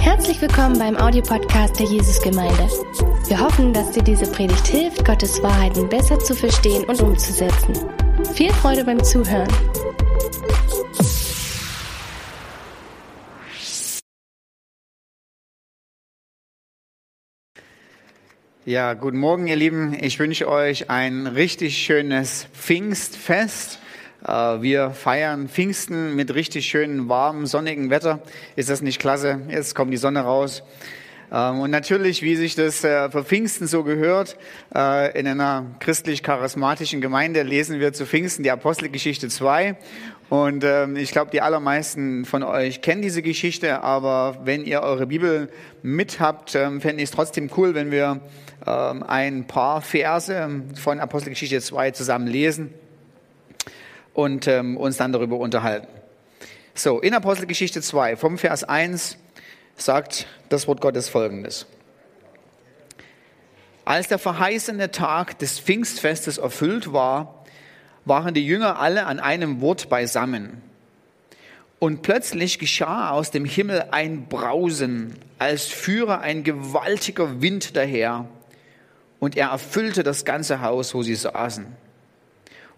Herzlich willkommen beim Audiopodcast der Jesusgemeinde. Wir hoffen, dass dir diese Predigt hilft, Gottes Wahrheiten besser zu verstehen und umzusetzen. Viel Freude beim Zuhören. Ja, guten Morgen, ihr Lieben. Ich wünsche euch ein richtig schönes Pfingstfest. Äh, Wir feiern Pfingsten mit richtig schönem, warmen, sonnigen Wetter. Ist das nicht klasse? Jetzt kommt die Sonne raus. Ähm, Und natürlich, wie sich das äh, für Pfingsten so gehört, äh, in einer christlich-charismatischen Gemeinde lesen wir zu Pfingsten die Apostelgeschichte 2. Und ähm, ich glaube, die allermeisten von euch kennen diese Geschichte, aber wenn ihr eure Bibel mit habt, ähm, fände ich es trotzdem cool, wenn wir ein paar Verse von Apostelgeschichte 2 zusammen lesen und ähm, uns dann darüber unterhalten. So, in Apostelgeschichte 2, vom Vers 1 sagt das Wort Gottes folgendes. Als der verheißene Tag des Pfingstfestes erfüllt war, waren die Jünger alle an einem Wort beisammen. Und plötzlich geschah aus dem Himmel ein Brausen, als führe ein gewaltiger Wind daher, und er erfüllte das ganze Haus, wo sie saßen.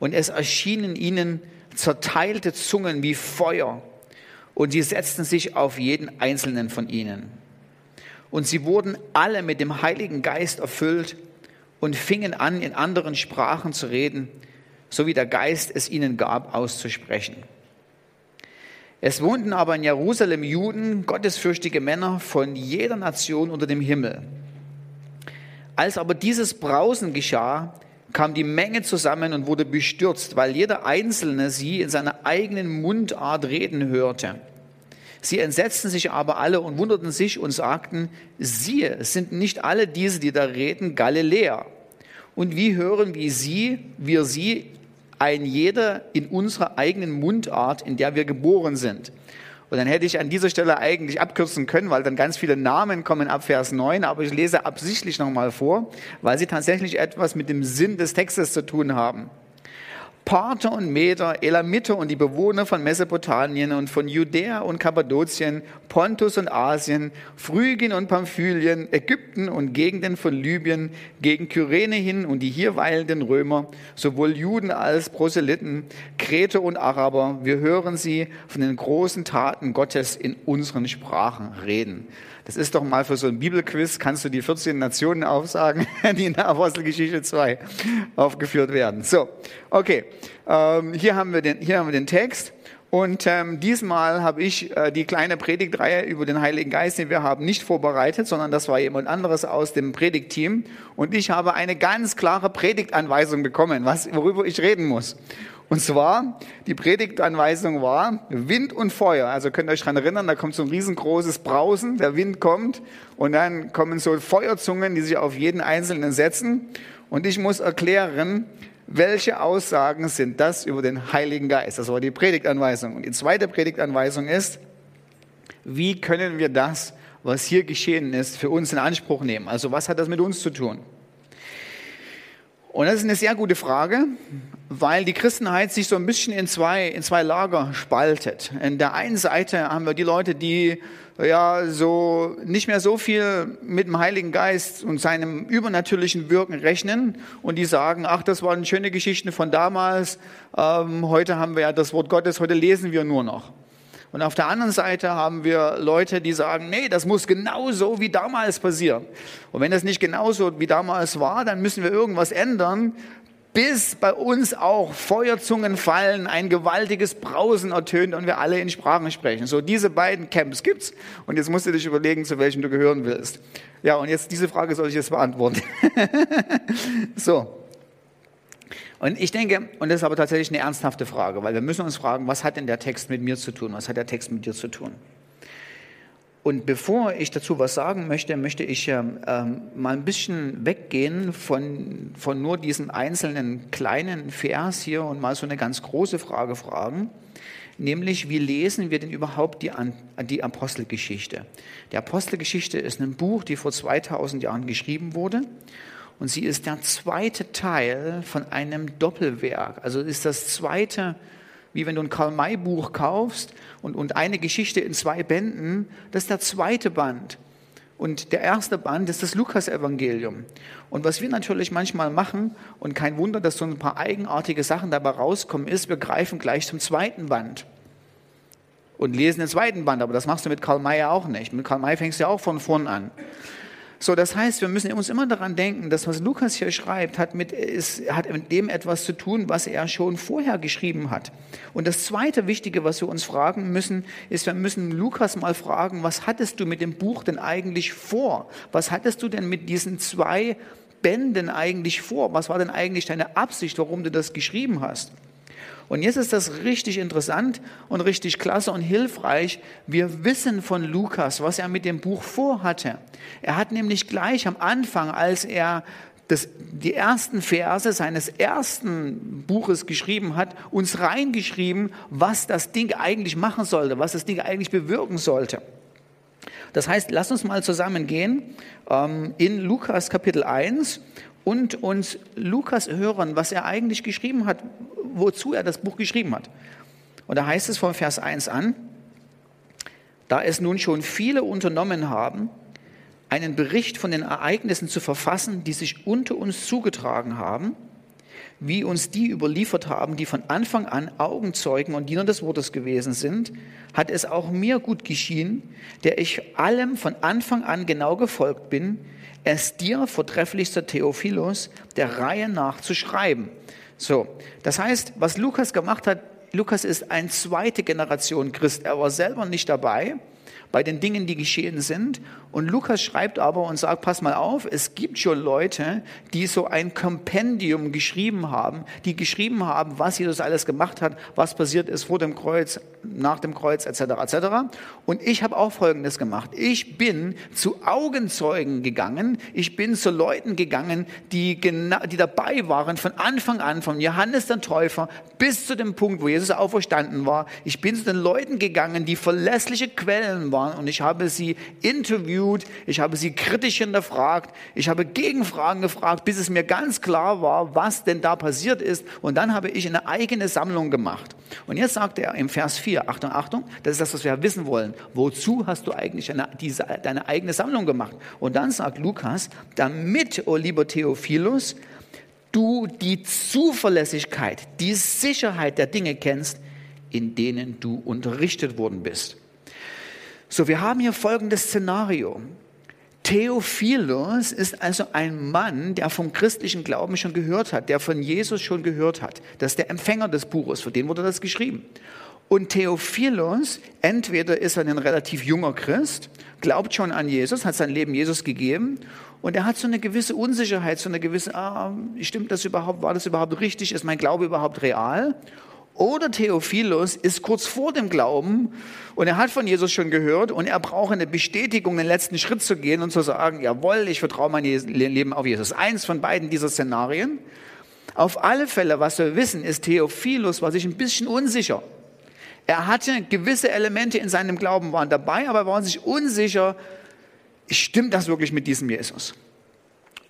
Und es erschienen ihnen zerteilte Zungen wie Feuer, und sie setzten sich auf jeden einzelnen von ihnen. Und sie wurden alle mit dem Heiligen Geist erfüllt und fingen an, in anderen Sprachen zu reden, so wie der Geist es ihnen gab, auszusprechen. Es wohnten aber in Jerusalem Juden, gottesfürchtige Männer von jeder Nation unter dem Himmel. Als aber dieses Brausen geschah, kam die Menge zusammen und wurde bestürzt, weil jeder Einzelne sie in seiner eigenen Mundart reden hörte. Sie entsetzten sich aber alle und wunderten sich und sagten, siehe, es sind nicht alle diese, die da reden, Galiläer. Und wie hören wir sie, wir sie, ein jeder in unserer eigenen Mundart, in der wir geboren sind. Und dann hätte ich an dieser Stelle eigentlich abkürzen können, weil dann ganz viele Namen kommen ab Vers 9, aber ich lese absichtlich nochmal vor, weil sie tatsächlich etwas mit dem Sinn des Textes zu tun haben. Parther und Meder, Elamiter und die Bewohner von Mesopotamien und von Judäa und Kappadokien, Pontus und Asien, Phrygien und Pamphylien, Ägypten und Gegenden von Libyen, gegen Kyrene hin und die hier weilenden Römer, sowohl Juden als Proselyten, Kreter und Araber, wir hören sie von den großen Taten Gottes in unseren Sprachen reden. Das ist doch mal für so ein Bibelquiz, kannst du die 14 Nationen aufsagen, die in der Apostelgeschichte 2 aufgeführt werden. So, okay, ähm, hier, haben wir den, hier haben wir den Text. Und ähm, diesmal habe ich äh, die kleine Predigtreihe über den Heiligen Geist, den wir haben, nicht vorbereitet, sondern das war jemand anderes aus dem Predigtteam. Und ich habe eine ganz klare Predigtanweisung bekommen, was, worüber ich reden muss. Und zwar, die Predigtanweisung war Wind und Feuer. Also könnt ihr euch daran erinnern, da kommt so ein riesengroßes Brausen, der Wind kommt und dann kommen so Feuerzungen, die sich auf jeden Einzelnen setzen. Und ich muss erklären, welche Aussagen sind das über den Heiligen Geist? Das war die Predigtanweisung. Und die zweite Predigtanweisung ist, wie können wir das, was hier geschehen ist, für uns in Anspruch nehmen? Also was hat das mit uns zu tun? Und das ist eine sehr gute Frage, weil die Christenheit sich so ein bisschen in zwei, in zwei Lager spaltet. In der einen Seite haben wir die Leute, die ja so nicht mehr so viel mit dem Heiligen Geist und seinem übernatürlichen Wirken rechnen und die sagen, ach, das waren schöne Geschichten von damals, ähm, heute haben wir ja das Wort Gottes, heute lesen wir nur noch. Und auf der anderen Seite haben wir Leute, die sagen, nee, das muss genauso wie damals passieren. Und wenn das nicht genauso wie damals war, dann müssen wir irgendwas ändern, bis bei uns auch Feuerzungen fallen, ein gewaltiges Brausen ertönt und wir alle in Sprachen sprechen. So diese beiden Camps gibt's. Und jetzt musst du dich überlegen, zu welchem du gehören willst. Ja, und jetzt diese Frage soll ich jetzt beantworten. so. Und ich denke, und das ist aber tatsächlich eine ernsthafte Frage, weil wir müssen uns fragen, was hat denn der Text mit mir zu tun? Was hat der Text mit dir zu tun? Und bevor ich dazu was sagen möchte, möchte ich ähm, mal ein bisschen weggehen von, von nur diesen einzelnen kleinen Vers hier und mal so eine ganz große Frage fragen. Nämlich, wie lesen wir denn überhaupt die, die Apostelgeschichte? Die Apostelgeschichte ist ein Buch, die vor 2000 Jahren geschrieben wurde. Und sie ist der zweite Teil von einem Doppelwerk. Also ist das zweite wie wenn du ein Karl-May-Buch kaufst und, und eine Geschichte in zwei Bänden, das ist der zweite Band. Und der erste Band ist das Lukas-Evangelium. Und was wir natürlich manchmal machen, und kein Wunder, dass so ein paar eigenartige Sachen dabei rauskommen, ist, wir greifen gleich zum zweiten Band und lesen den zweiten Band. Aber das machst du mit Karl May auch nicht. Mit Karl May fängst du ja auch von vorn an. So, das heißt, wir müssen uns immer daran denken, dass was Lukas hier schreibt, hat mit, ist, hat mit dem etwas zu tun, was er schon vorher geschrieben hat. Und das zweite Wichtige, was wir uns fragen müssen, ist, wir müssen Lukas mal fragen, was hattest du mit dem Buch denn eigentlich vor? Was hattest du denn mit diesen zwei Bänden eigentlich vor? Was war denn eigentlich deine Absicht, warum du das geschrieben hast? Und jetzt ist das richtig interessant und richtig klasse und hilfreich. Wir wissen von Lukas, was er mit dem Buch vorhatte. Er hat nämlich gleich am Anfang, als er das, die ersten Verse seines ersten Buches geschrieben hat, uns reingeschrieben, was das Ding eigentlich machen sollte, was das Ding eigentlich bewirken sollte. Das heißt, lass uns mal zusammen gehen ähm, in Lukas Kapitel 1 und uns Lukas hören, was er eigentlich geschrieben hat, wozu er das Buch geschrieben hat. Und da heißt es von Vers 1 an, da es nun schon viele unternommen haben, einen Bericht von den Ereignissen zu verfassen, die sich unter uns zugetragen haben, wie uns die überliefert haben, die von Anfang an Augenzeugen und Diener des Wortes gewesen sind, hat es auch mir gut geschienen, der ich allem von Anfang an genau gefolgt bin, es dir, vortrefflichster Theophilus, der Reihe nach zu schreiben. So, das heißt, was Lukas gemacht hat, Lukas ist ein zweite Generation Christ. Er war selber nicht dabei, bei den Dingen, die geschehen sind. Und Lukas schreibt aber und sagt, pass mal auf, es gibt schon Leute, die so ein Kompendium geschrieben haben, die geschrieben haben, was Jesus alles gemacht hat, was passiert ist vor dem Kreuz, nach dem Kreuz, etc., etc. Und ich habe auch Folgendes gemacht. Ich bin zu Augenzeugen gegangen, ich bin zu Leuten gegangen, die, genau, die dabei waren von Anfang an, von Johannes der Täufer bis zu dem Punkt, wo Jesus auferstanden war. Ich bin zu den Leuten gegangen, die verlässliche Quellen waren und ich habe sie interviewt, ich habe sie kritisch hinterfragt, ich habe Gegenfragen gefragt, bis es mir ganz klar war, was denn da passiert ist und dann habe ich eine eigene Sammlung gemacht. Und jetzt sagt er im Vers 4, Achtung, Achtung, das ist das, was wir wissen wollen. Wozu hast du eigentlich eine, diese, deine eigene Sammlung gemacht? Und dann sagt Lukas, damit, o lieber Theophilus, du die Zuverlässigkeit, die Sicherheit der Dinge kennst, in denen du unterrichtet worden bist. So, wir haben hier folgendes Szenario. Theophilus ist also ein Mann, der vom christlichen Glauben schon gehört hat, der von Jesus schon gehört hat. Das ist der Empfänger des Buches, für den wurde das geschrieben. Und Theophilus, entweder ist er ein relativ junger Christ, glaubt schon an Jesus, hat sein Leben Jesus gegeben und er hat so eine gewisse Unsicherheit, so eine gewisse, ah, stimmt das überhaupt, war das überhaupt richtig, ist mein Glaube überhaupt real? Oder Theophilus ist kurz vor dem Glauben und er hat von Jesus schon gehört und er braucht eine Bestätigung, den letzten Schritt zu gehen und zu sagen, jawohl, ich vertraue mein Leben auf Jesus. Eins von beiden dieser Szenarien. Auf alle Fälle, was wir wissen, ist Theophilus war sich ein bisschen unsicher. Er hatte gewisse Elemente in seinem Glauben waren dabei, aber er war sich unsicher, stimmt das wirklich mit diesem Jesus?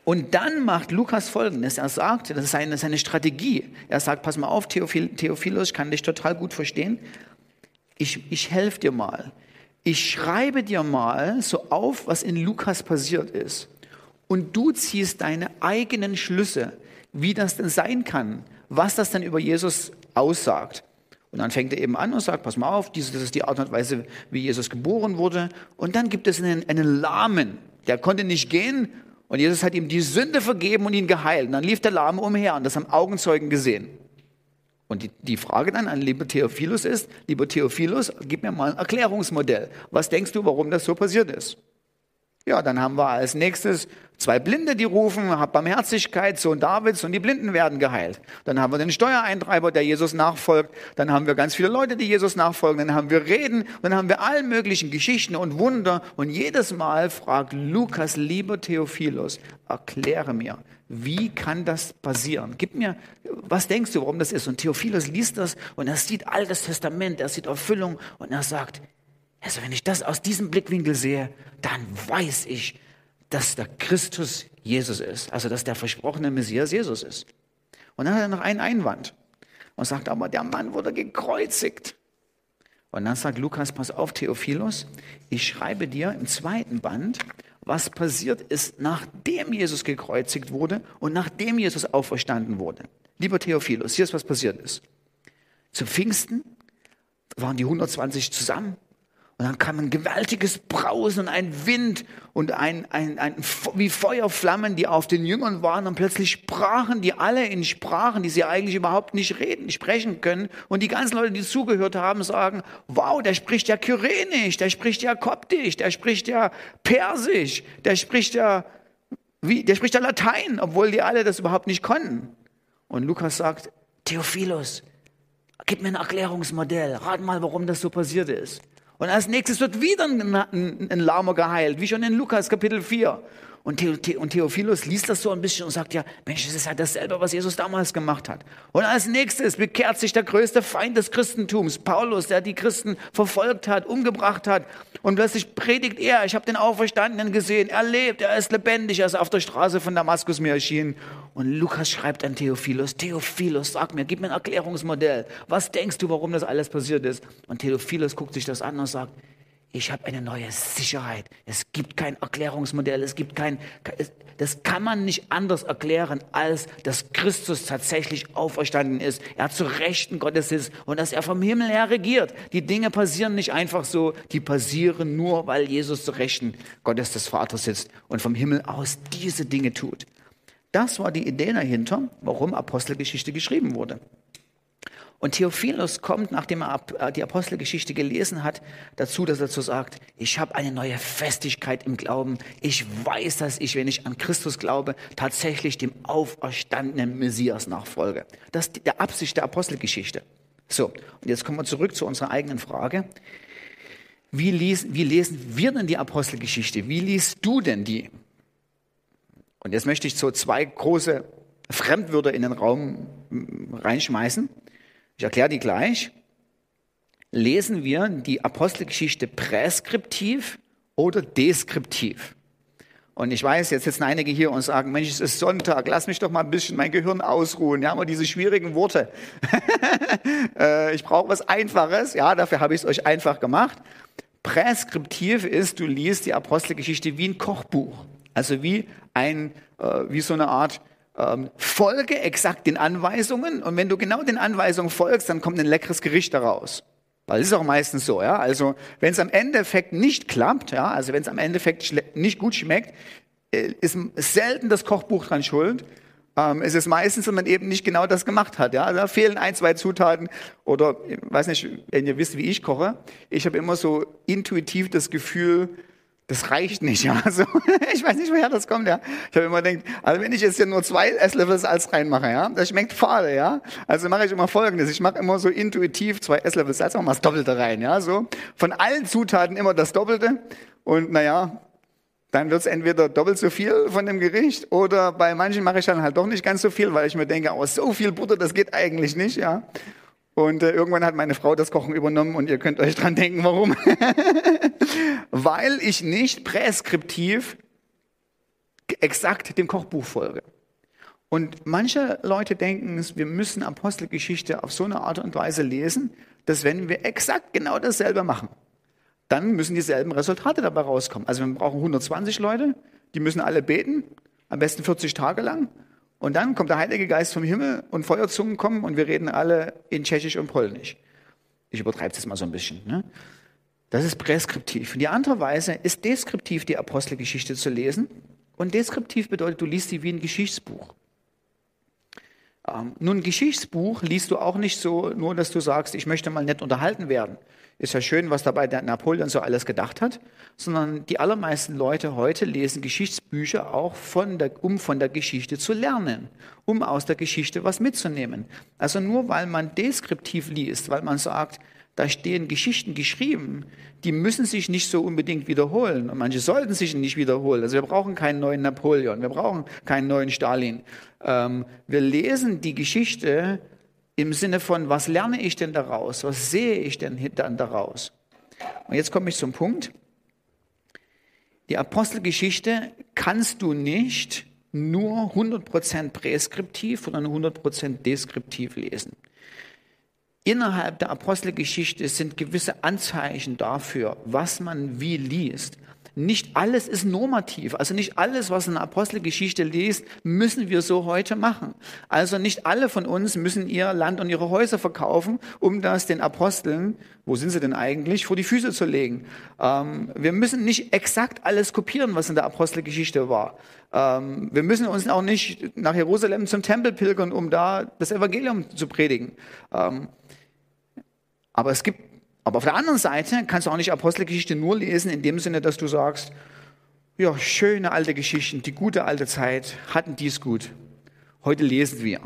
Und dann macht Lukas Folgendes. Er sagt, das ist seine, seine Strategie. Er sagt, pass mal auf, Theophil, Theophilus, ich kann dich total gut verstehen. Ich, ich helfe dir mal. Ich schreibe dir mal so auf, was in Lukas passiert ist. Und du ziehst deine eigenen Schlüsse, wie das denn sein kann, was das denn über Jesus aussagt. Und dann fängt er eben an und sagt, pass mal auf, das ist die Art und Weise, wie Jesus geboren wurde. Und dann gibt es einen, einen Lahmen, der konnte nicht gehen und Jesus hat ihm die Sünde vergeben und ihn geheilt. Und dann lief der Lahme umher und das haben Augenzeugen gesehen. Und die, die Frage dann an lieber Theophilus ist, lieber Theophilus, gib mir mal ein Erklärungsmodell. Was denkst du, warum das so passiert ist? Ja, dann haben wir als nächstes zwei Blinde, die rufen, hab Barmherzigkeit, Sohn Davids, und die Blinden werden geheilt. Dann haben wir den Steuereintreiber, der Jesus nachfolgt. Dann haben wir ganz viele Leute, die Jesus nachfolgen. Dann haben wir Reden. Dann haben wir allen möglichen Geschichten und Wunder. Und jedes Mal fragt Lukas, lieber Theophilus, erkläre mir, wie kann das passieren? Gib mir, was denkst du, warum das ist? Und Theophilus liest das und er sieht Altes Testament, er sieht Erfüllung und er sagt, also wenn ich das aus diesem Blickwinkel sehe, dann weiß ich, dass der Christus Jesus ist. Also dass der versprochene Messias Jesus ist. Und dann hat er noch einen Einwand. und sagt, aber der Mann wurde gekreuzigt. Und dann sagt Lukas, pass auf, Theophilus, ich schreibe dir im zweiten Band, was passiert ist, nachdem Jesus gekreuzigt wurde und nachdem Jesus auferstanden wurde. Lieber Theophilus, hier ist, was passiert ist. Zu Pfingsten waren die 120 zusammen und dann kam ein gewaltiges Brausen und ein Wind und ein, ein, ein, wie Feuerflammen, die auf den Jüngern waren. Und plötzlich sprachen die alle in Sprachen, die sie eigentlich überhaupt nicht reden, sprechen können. Und die ganzen Leute, die zugehört haben, sagen, wow, der spricht ja Kyrenisch, der spricht ja Koptisch, der spricht ja Persisch, der spricht ja, wie, der spricht ja Latein, obwohl die alle das überhaupt nicht konnten. Und Lukas sagt, Theophilus, gib mir ein Erklärungsmodell, rat mal, warum das so passiert ist. Und als nächstes wird wieder ein, ein, Lahmer geheilt, wie schon in Lukas Kapitel 4. Und, The und Theophilus liest das so ein bisschen und sagt, ja, Mensch, das ist halt dasselbe, was Jesus damals gemacht hat. Und als nächstes bekehrt sich der größte Feind des Christentums, Paulus, der die Christen verfolgt hat, umgebracht hat. Und plötzlich predigt er, ich habe den Auferstandenen gesehen, er lebt, er ist lebendig, er ist auf der Straße von Damaskus mir erschienen. Und Lukas schreibt an Theophilus, Theophilus, sag mir, gib mir ein Erklärungsmodell. Was denkst du, warum das alles passiert ist? Und Theophilus guckt sich das an und sagt, ich habe eine neue Sicherheit. Es gibt kein Erklärungsmodell, es gibt kein, das kann man nicht anders erklären, als dass Christus tatsächlich auferstanden ist. Er zu Rechten Gottes ist und dass er vom Himmel her regiert. Die Dinge passieren nicht einfach so, die passieren nur, weil Jesus zu Rechten Gottes des Vaters sitzt und vom Himmel aus diese Dinge tut. Das war die Idee dahinter, warum Apostelgeschichte geschrieben wurde. Und Theophilus kommt, nachdem er äh, die Apostelgeschichte gelesen hat, dazu, dass er dazu sagt, ich habe eine neue Festigkeit im Glauben. Ich weiß, dass ich, wenn ich an Christus glaube, tatsächlich dem auferstandenen Messias nachfolge. Das ist die Absicht der Apostelgeschichte. So, und jetzt kommen wir zurück zu unserer eigenen Frage. Wie, lies, wie lesen wir denn die Apostelgeschichte? Wie liest du denn die? Und jetzt möchte ich so zwei große Fremdwörter in den Raum reinschmeißen. Ich erkläre die gleich. Lesen wir die Apostelgeschichte präskriptiv oder deskriptiv? Und ich weiß, jetzt sitzen einige hier und sagen, Mensch, es ist Sonntag, lass mich doch mal ein bisschen mein Gehirn ausruhen. Ja, aber diese schwierigen Worte. Äh, ich brauche was Einfaches. Ja, dafür habe ich es euch einfach gemacht. Präskriptiv ist, du liest die Apostelgeschichte wie ein Kochbuch. Also wie ein, äh, wie so eine Art ähm, folge exakt den Anweisungen und wenn du genau den Anweisungen folgst, dann kommt ein leckeres Gericht daraus. Weil es ist auch meistens so, ja. Also wenn es am Endeffekt nicht klappt, ja, also wenn es am Endeffekt nicht gut schmeckt, äh, ist selten das Kochbuch dran schuld. Ähm, es ist meistens, wenn man eben nicht genau das gemacht hat. Ja, da fehlen ein, zwei Zutaten oder ich weiß nicht, wenn ihr wisst, wie ich koche. Ich habe immer so intuitiv das Gefühl, das reicht nicht, ja. Also, ich weiß nicht, woher das kommt, ja. Ich habe immer gedacht, also wenn ich jetzt hier nur zwei Esslöffel Salz reinmache, ja, das schmeckt fade, ja. Also mache ich immer Folgendes. Ich mache immer so intuitiv zwei Esslöffel Salz, auch mal das Doppelte rein, ja, so. Von allen Zutaten immer das Doppelte. Und naja, dann wird es entweder doppelt so viel von dem Gericht oder bei manchen mache ich dann halt doch nicht ganz so viel, weil ich mir denke, oh, so viel Butter, das geht eigentlich nicht, ja. Und äh, irgendwann hat meine Frau das Kochen übernommen und ihr könnt euch dran denken, warum. Weil ich nicht präskriptiv exakt dem Kochbuch folge. Und manche Leute denken, wir müssen Apostelgeschichte auf so eine Art und Weise lesen, dass wenn wir exakt genau dasselbe machen, dann müssen dieselben Resultate dabei rauskommen. Also wir brauchen 120 Leute, die müssen alle beten, am besten 40 Tage lang. Und dann kommt der Heilige Geist vom Himmel und Feuerzungen kommen und wir reden alle in Tschechisch und Polnisch. Ich übertreibe es mal so ein bisschen. Ne? Das ist präskriptiv. Und die andere Weise ist deskriptiv, die Apostelgeschichte zu lesen. Und deskriptiv bedeutet, du liest sie wie ein Geschichtsbuch. Ähm, nun, ein Geschichtsbuch liest du auch nicht so, nur dass du sagst, ich möchte mal nett unterhalten werden ist ja schön, was dabei der Napoleon so alles gedacht hat, sondern die allermeisten Leute heute lesen Geschichtsbücher auch von der, um von der Geschichte zu lernen, um aus der Geschichte was mitzunehmen. Also nur weil man deskriptiv liest, weil man sagt, da stehen Geschichten geschrieben, die müssen sich nicht so unbedingt wiederholen und manche sollten sich nicht wiederholen. Also wir brauchen keinen neuen Napoleon, wir brauchen keinen neuen Stalin. Ähm, wir lesen die Geschichte im Sinne von, was lerne ich denn daraus? Was sehe ich denn dann daraus? Und jetzt komme ich zum Punkt. Die Apostelgeschichte kannst du nicht nur 100% präskriptiv, sondern 100% deskriptiv lesen. innerhalb der Apostelgeschichte sind gewisse Anzeichen dafür, was man wie liest. Nicht alles ist normativ. Also nicht alles, was in der Apostelgeschichte liest, müssen wir so heute machen. Also nicht alle von uns müssen ihr Land und ihre Häuser verkaufen, um das den Aposteln, wo sind sie denn eigentlich, vor die Füße zu legen. Ähm, wir müssen nicht exakt alles kopieren, was in der Apostelgeschichte war. Ähm, wir müssen uns auch nicht nach Jerusalem zum Tempel pilgern, um da das Evangelium zu predigen. Ähm, aber es gibt aber auf der anderen Seite kannst du auch nicht Apostelgeschichte nur lesen, in dem Sinne, dass du sagst, ja, schöne alte Geschichten, die gute alte Zeit hatten dies gut. Heute lesen wir.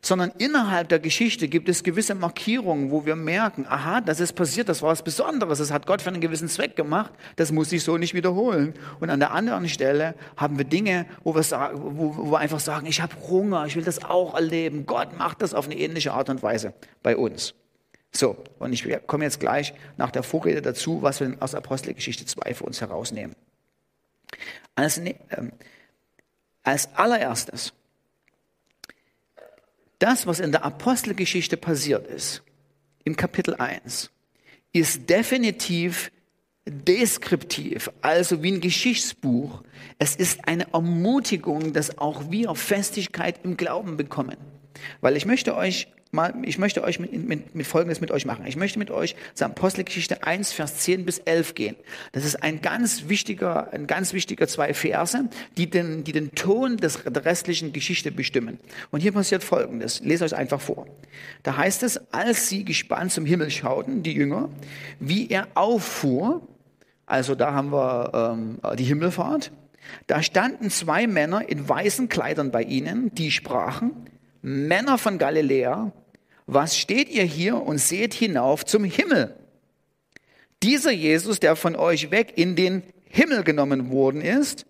Sondern innerhalb der Geschichte gibt es gewisse Markierungen, wo wir merken, aha, das ist passiert, das war was Besonderes, das hat Gott für einen gewissen Zweck gemacht, das muss sich so nicht wiederholen. Und an der anderen Stelle haben wir Dinge, wo wir, wo wir einfach sagen, ich habe Hunger, ich will das auch erleben. Gott macht das auf eine ähnliche Art und Weise bei uns. So, und ich komme jetzt gleich nach der Vorrede dazu, was wir aus Apostelgeschichte 2 für uns herausnehmen. Als, äh, als allererstes, das, was in der Apostelgeschichte passiert ist, im Kapitel 1, ist definitiv deskriptiv, also wie ein Geschichtsbuch. Es ist eine Ermutigung, dass auch wir Festigkeit im Glauben bekommen. Weil ich möchte euch mal, ich möchte euch mit, mit, mit Folgendes mit euch machen. Ich möchte mit euch zur Apostelgeschichte 1, Vers 10 bis 11 gehen. Das ist ein ganz wichtiger, ein ganz wichtiger zwei Verse, die den, die den Ton des, der restlichen Geschichte bestimmen. Und hier passiert Folgendes. Lest euch einfach vor. Da heißt es, als sie gespannt zum Himmel schauten, die Jünger, wie er auffuhr, also da haben wir ähm, die Himmelfahrt, da standen zwei Männer in weißen Kleidern bei ihnen, die sprachen, Männer von Galiläa, was steht ihr hier und seht hinauf zum Himmel? Dieser Jesus, der von euch weg in den Himmel genommen worden ist,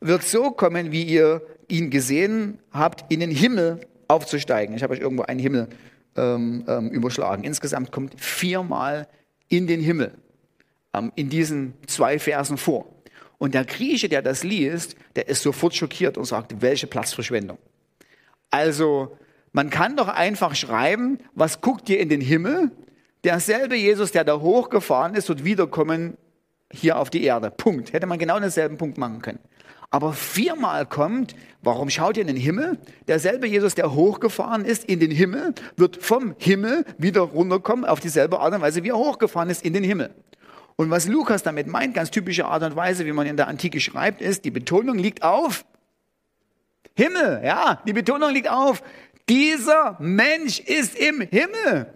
wird so kommen, wie ihr ihn gesehen habt, in den Himmel aufzusteigen. Ich habe euch irgendwo einen Himmel ähm, ähm, überschlagen. Insgesamt kommt viermal in den Himmel ähm, in diesen zwei Versen vor. Und der Grieche, der das liest, der ist sofort schockiert und sagt, welche Platzverschwendung. Also, man kann doch einfach schreiben, was guckt ihr in den Himmel? Derselbe Jesus, der da hochgefahren ist, wird wiederkommen hier auf die Erde. Punkt. Hätte man genau denselben Punkt machen können. Aber viermal kommt, warum schaut ihr in den Himmel? Derselbe Jesus, der hochgefahren ist in den Himmel, wird vom Himmel wieder runterkommen auf dieselbe Art und Weise, wie er hochgefahren ist in den Himmel. Und was Lukas damit meint, ganz typische Art und Weise, wie man in der Antike schreibt, ist, die Betonung liegt auf Himmel, ja, die Betonung liegt auf, dieser Mensch ist im Himmel.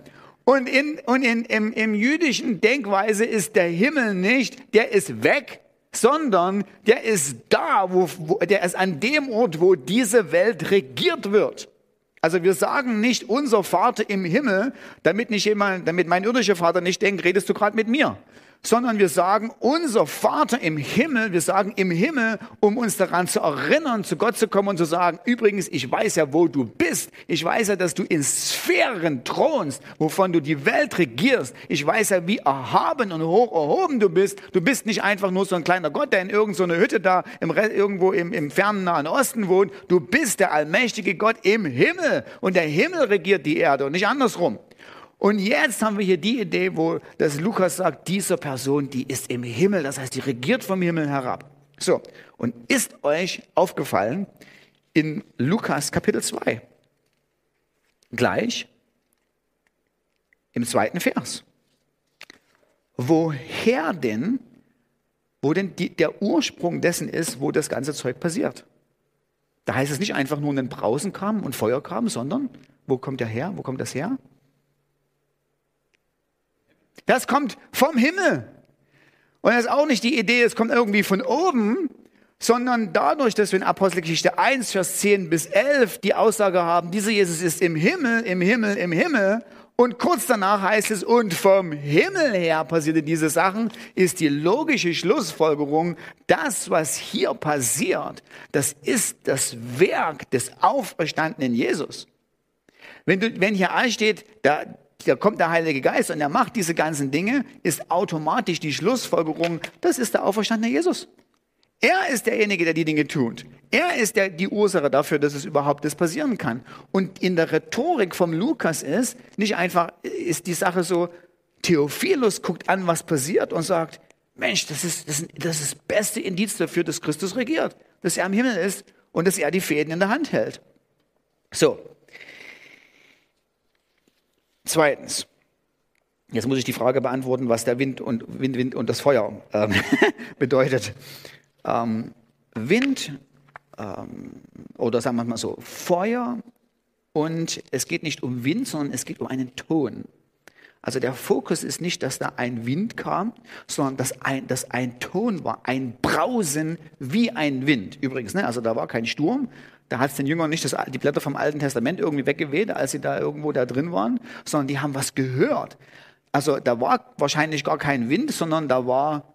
Und, in, und in, im, im jüdischen Denkweise ist der Himmel nicht, der ist weg, sondern der ist da, wo, wo, der ist an dem Ort, wo diese Welt regiert wird. Also wir sagen nicht unser Vater im Himmel, damit nicht jemand, damit mein irdischer Vater nicht denkt, redest du gerade mit mir, sondern wir sagen, unser Vater im Himmel, wir sagen im Himmel, um uns daran zu erinnern, zu Gott zu kommen und zu sagen, übrigens, ich weiß ja, wo du bist. Ich weiß ja, dass du in Sphären thronst, wovon du die Welt regierst. Ich weiß ja, wie erhaben und hoch erhoben du bist. Du bist nicht einfach nur so ein kleiner Gott, der in irgendeiner so Hütte da im, irgendwo im, im fernen Nahen Osten wohnt. Du bist der allmächtige Gott im Himmel und der Himmel regiert die Erde und nicht andersrum. Und jetzt haben wir hier die Idee, wo das Lukas sagt, diese Person, die ist im Himmel, das heißt, die regiert vom Himmel herab. So, und ist euch aufgefallen in Lukas Kapitel 2, gleich im zweiten Vers, woher denn, wo denn die, der Ursprung dessen ist, wo das ganze Zeug passiert. Da heißt es nicht einfach nur ein Brausen kam und Feuer kam, sondern wo kommt der her? Wo kommt das her? Das kommt vom Himmel. Und das ist auch nicht die Idee, es kommt irgendwie von oben, sondern dadurch, dass wir in Apostelgeschichte 1, Vers 10 bis 11 die Aussage haben, dieser Jesus ist im Himmel, im Himmel, im Himmel. Und kurz danach heißt es, und vom Himmel her passierte diese Sachen, ist die logische Schlussfolgerung, das, was hier passiert, das ist das Werk des auferstandenen Jesus. Wenn, du, wenn hier steht, da, da kommt der Heilige Geist und er macht diese ganzen Dinge, ist automatisch die Schlussfolgerung, das ist der auferstandene Jesus. Er ist derjenige, der die Dinge tut. Er ist der, die Ursache dafür, dass es überhaupt das passieren kann. Und in der Rhetorik vom Lukas ist nicht einfach, ist die Sache so, Theophilus guckt an, was passiert und sagt, Mensch, das ist, das das, ist das beste Indiz dafür, dass Christus regiert, dass er am Himmel ist und dass er die Fäden in der Hand hält. So. Zweitens. Jetzt muss ich die Frage beantworten, was der Wind und, Wind, Wind und das Feuer ähm, bedeutet. Ähm, Wind ähm, oder sagen wir mal so, Feuer und es geht nicht um Wind, sondern es geht um einen Ton. Also der Fokus ist nicht, dass da ein Wind kam, sondern dass ein, dass ein Ton war, ein Brausen wie ein Wind. Übrigens, ne? also da war kein Sturm, da hat es den Jüngern nicht das, die Blätter vom Alten Testament irgendwie weggeweht, als sie da irgendwo da drin waren, sondern die haben was gehört. Also da war wahrscheinlich gar kein Wind, sondern da war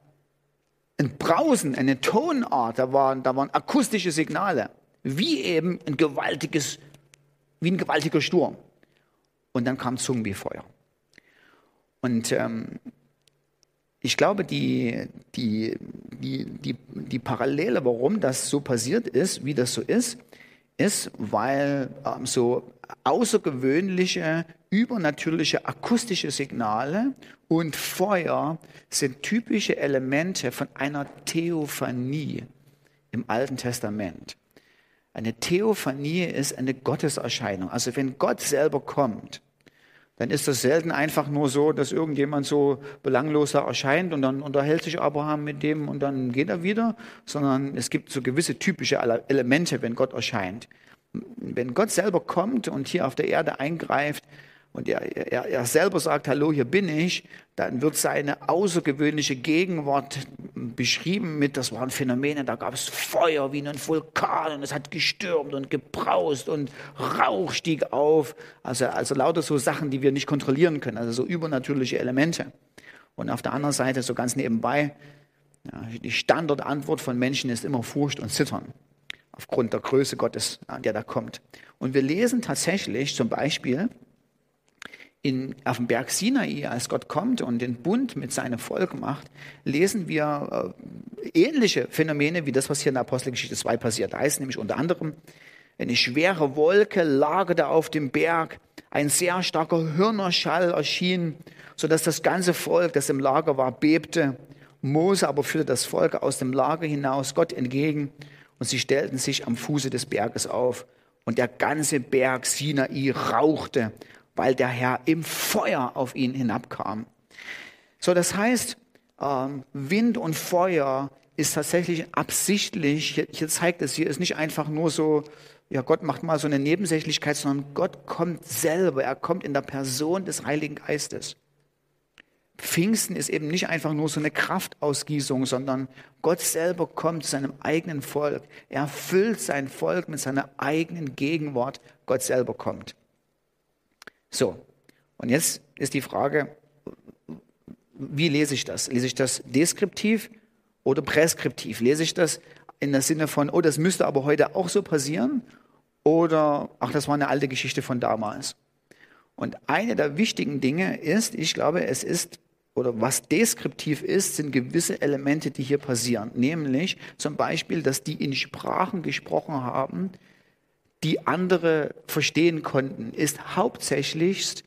ein Brausen, eine Tonart, da waren, da waren akustische Signale, wie eben ein gewaltiges, wie ein gewaltiger Sturm. Und dann kam Zungen wie Feuer. Und ähm, ich glaube, die, die, die, die, die Parallele, warum das so passiert ist, wie das so ist, ist, weil ähm, so außergewöhnliche, übernatürliche akustische Signale und Feuer sind typische Elemente von einer Theophanie im Alten Testament. Eine Theophanie ist eine Gotteserscheinung. Also wenn Gott selber kommt, dann ist das selten einfach nur so, dass irgendjemand so belangloser erscheint und dann unterhält sich Abraham mit dem und dann geht er wieder, sondern es gibt so gewisse typische Elemente, wenn Gott erscheint. Wenn Gott selber kommt und hier auf der Erde eingreift, und er, er, er selber sagt, hallo, hier bin ich, dann wird seine außergewöhnliche Gegenwart beschrieben mit, das waren Phänomene, da gab es Feuer wie in einem Vulkan und es hat gestürmt und gebraust und Rauch stieg auf. Also, also lauter so Sachen, die wir nicht kontrollieren können, also so übernatürliche Elemente. Und auf der anderen Seite, so ganz nebenbei, ja, die Standardantwort von Menschen ist immer Furcht und Zittern aufgrund der Größe Gottes, der da kommt. Und wir lesen tatsächlich zum Beispiel, in, auf dem Berg Sinai, als Gott kommt und den Bund mit seinem Volk macht, lesen wir äh, ähnliche Phänomene wie das, was hier in der Apostelgeschichte 2 passiert. Da heißt nämlich unter anderem, eine schwere Wolke lagerte auf dem Berg, ein sehr starker Hörnerschall erschien, sodass das ganze Volk, das im Lager war, bebte. Mose aber führte das Volk aus dem Lager hinaus Gott entgegen und sie stellten sich am Fuße des Berges auf. Und der ganze Berg Sinai rauchte weil der Herr im Feuer auf ihn hinabkam. So, das heißt, ähm, Wind und Feuer ist tatsächlich absichtlich, hier zeigt es, hier ist nicht einfach nur so, ja, Gott macht mal so eine Nebensächlichkeit, sondern Gott kommt selber, er kommt in der Person des Heiligen Geistes. Pfingsten ist eben nicht einfach nur so eine Kraftausgießung, sondern Gott selber kommt zu seinem eigenen Volk. Er füllt sein Volk mit seiner eigenen Gegenwart. Gott selber kommt. So, und jetzt ist die Frage, wie lese ich das? Lese ich das deskriptiv oder präskriptiv? Lese ich das in der Sinne von, oh, das müsste aber heute auch so passieren? Oder, ach, das war eine alte Geschichte von damals. Und eine der wichtigen Dinge ist, ich glaube, es ist, oder was deskriptiv ist, sind gewisse Elemente, die hier passieren. Nämlich zum Beispiel, dass die in Sprachen gesprochen haben, die andere verstehen konnten, ist hauptsächlich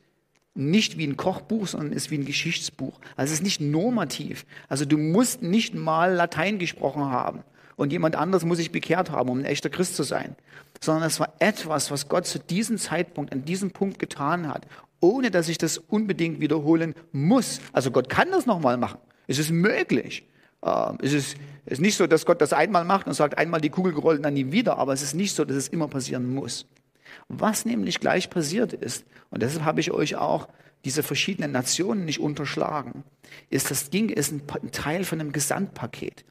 nicht wie ein Kochbuch, sondern ist wie ein Geschichtsbuch. Also es ist nicht normativ. Also du musst nicht mal Latein gesprochen haben und jemand anderes muss sich bekehrt haben, um ein echter Christ zu sein, sondern es war etwas, was Gott zu diesem Zeitpunkt, an diesem Punkt getan hat, ohne dass ich das unbedingt wiederholen muss. Also Gott kann das nochmal machen. Es ist möglich. Ähm, es ist, es ist nicht so, dass Gott das einmal macht und sagt, einmal die Kugel gerollt und dann nie wieder, aber es ist nicht so, dass es immer passieren muss. Was nämlich gleich passiert ist, und deshalb habe ich euch auch diese verschiedenen Nationen nicht unterschlagen, ist, das ging, ist ein Teil von einem Gesamtpaket.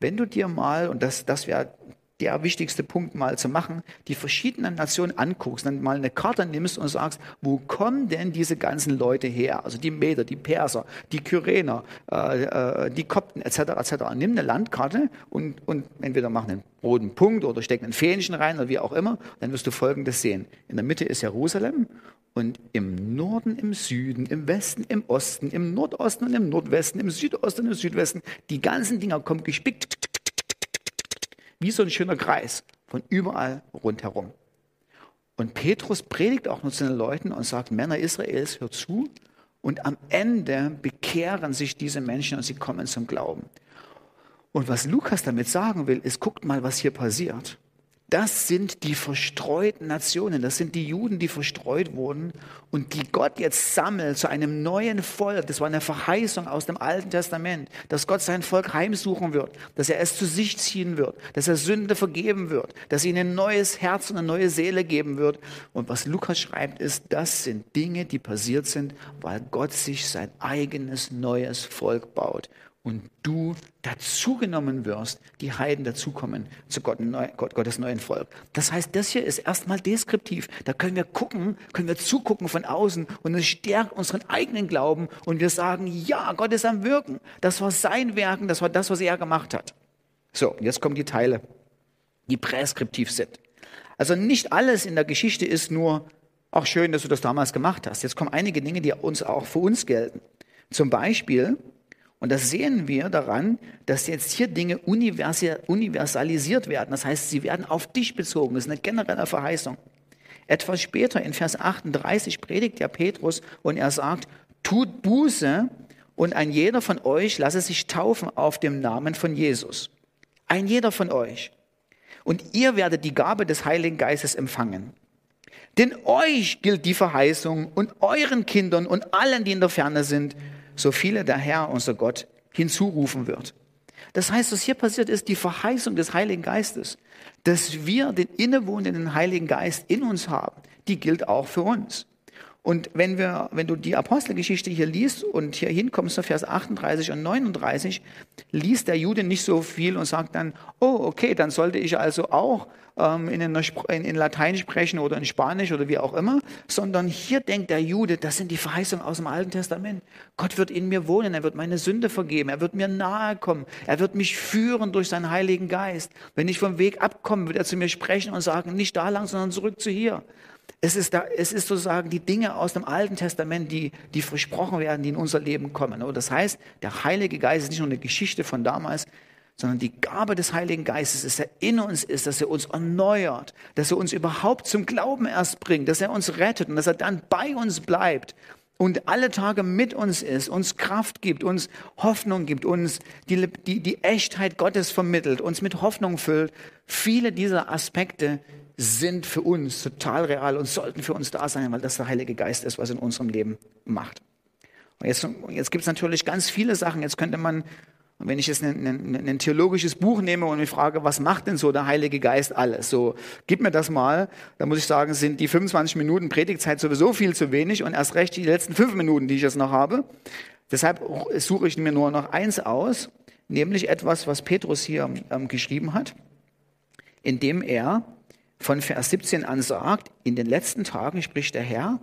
Wenn du dir mal, und das, das wäre der wichtigste Punkt mal zu machen, die verschiedenen Nationen anguckst, dann mal eine Karte nimmst und sagst, wo kommen denn diese ganzen Leute her? Also die Meder, die Perser, die Kyrener, äh, äh, die Kopten etc. etc. Nimm eine Landkarte und, und entweder mach einen roten Punkt oder steck ein Fähnchen rein oder wie auch immer, dann wirst du Folgendes sehen. In der Mitte ist Jerusalem und im Norden, im Süden, im Westen, im Osten, im Nordosten und im Nordwesten, im Südosten und im Südwesten, die ganzen Dinger kommen gespickt wie so ein schöner Kreis von überall rundherum. Und Petrus predigt auch nur zu den Leuten und sagt, Männer Israels, hört zu. Und am Ende bekehren sich diese Menschen und sie kommen zum Glauben. Und was Lukas damit sagen will, ist, guckt mal, was hier passiert. Das sind die verstreuten Nationen, das sind die Juden, die verstreut wurden und die Gott jetzt sammelt zu einem neuen Volk. Das war eine Verheißung aus dem Alten Testament, dass Gott sein Volk heimsuchen wird, dass er es zu sich ziehen wird, dass er Sünde vergeben wird, dass er ihnen ein neues Herz und eine neue Seele geben wird. Und was Lukas schreibt, ist, das sind Dinge, die passiert sind, weil Gott sich sein eigenes neues Volk baut und du dazugenommen wirst, die Heiden dazukommen zu Gott, Gott, Gottes neuen Volk. Das heißt, das hier ist erstmal deskriptiv. Da können wir gucken, können wir zugucken von außen und es stärkt unseren eigenen Glauben und wir sagen, ja, Gott ist am Wirken. Das war sein Werken, das war das, was er gemacht hat. So, jetzt kommen die Teile, die präskriptiv sind. Also nicht alles in der Geschichte ist nur, auch schön, dass du das damals gemacht hast. Jetzt kommen einige Dinge, die uns auch für uns gelten. Zum Beispiel, und das sehen wir daran, dass jetzt hier Dinge universalisiert werden. Das heißt, sie werden auf dich bezogen. Das ist eine generelle Verheißung. Etwas später in Vers 38 predigt ja Petrus und er sagt, tut Buße und ein jeder von euch lasse sich taufen auf dem Namen von Jesus. Ein jeder von euch. Und ihr werdet die Gabe des Heiligen Geistes empfangen. Denn euch gilt die Verheißung und euren Kindern und allen, die in der Ferne sind, so viele der Herr, unser Gott, hinzurufen wird. Das heißt, was hier passiert ist, die Verheißung des Heiligen Geistes, dass wir den innewohnenden Heiligen Geist in uns haben, die gilt auch für uns. Und wenn wir, wenn du die Apostelgeschichte hier liest und hier hinkommst Vers 38 und 39, liest der Jude nicht so viel und sagt dann, oh, okay, dann sollte ich also auch ähm, in, in, in Latein sprechen oder in Spanisch oder wie auch immer, sondern hier denkt der Jude, das sind die Verheißungen aus dem Alten Testament. Gott wird in mir wohnen, er wird meine Sünde vergeben, er wird mir nahe kommen, er wird mich führen durch seinen Heiligen Geist. Wenn ich vom Weg abkomme, wird er zu mir sprechen und sagen, nicht da lang, sondern zurück zu hier. Es ist, da, es ist sozusagen die Dinge aus dem Alten Testament, die, die versprochen werden, die in unser Leben kommen. Das heißt, der Heilige Geist ist nicht nur eine Geschichte von damals, sondern die Gabe des Heiligen Geistes ist, dass er in uns ist, dass er uns erneuert, dass er uns überhaupt zum Glauben erst bringt, dass er uns rettet und dass er dann bei uns bleibt und alle Tage mit uns ist, uns Kraft gibt, uns Hoffnung gibt, uns die, die, die Echtheit Gottes vermittelt, uns mit Hoffnung füllt. Viele dieser Aspekte sind für uns total real und sollten für uns da sein, weil das der Heilige Geist ist, was in unserem Leben macht. Und jetzt, jetzt gibt es natürlich ganz viele Sachen. Jetzt könnte man, wenn ich jetzt ein, ein, ein, theologisches Buch nehme und mich frage, was macht denn so der Heilige Geist alles? So, gib mir das mal. Da muss ich sagen, sind die 25 Minuten Predigtzeit sowieso viel zu wenig und erst recht die letzten fünf Minuten, die ich jetzt noch habe. Deshalb suche ich mir nur noch eins aus, nämlich etwas, was Petrus hier ähm, geschrieben hat, indem er von Vers 17 an sagt, in den letzten Tagen spricht der Herr,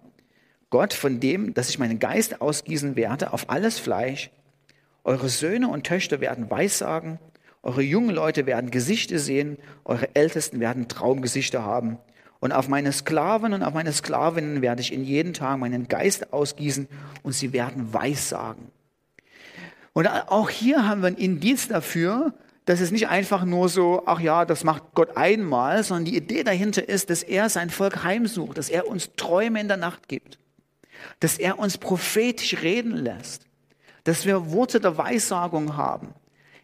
Gott, von dem, dass ich meinen Geist ausgießen werde auf alles Fleisch. Eure Söhne und Töchter werden Weissagen, eure jungen Leute werden Gesichter sehen, eure Ältesten werden Traumgesichter haben. Und auf meine Sklaven und auf meine Sklavinnen werde ich in jeden Tag meinen Geist ausgießen und sie werden Weissagen. Und auch hier haben wir ein Indiz dafür, das ist nicht einfach nur so, ach ja, das macht Gott einmal, sondern die Idee dahinter ist, dass er sein Volk heimsucht, dass er uns Träume in der Nacht gibt, dass er uns prophetisch reden lässt, dass wir Worte der Weissagung haben,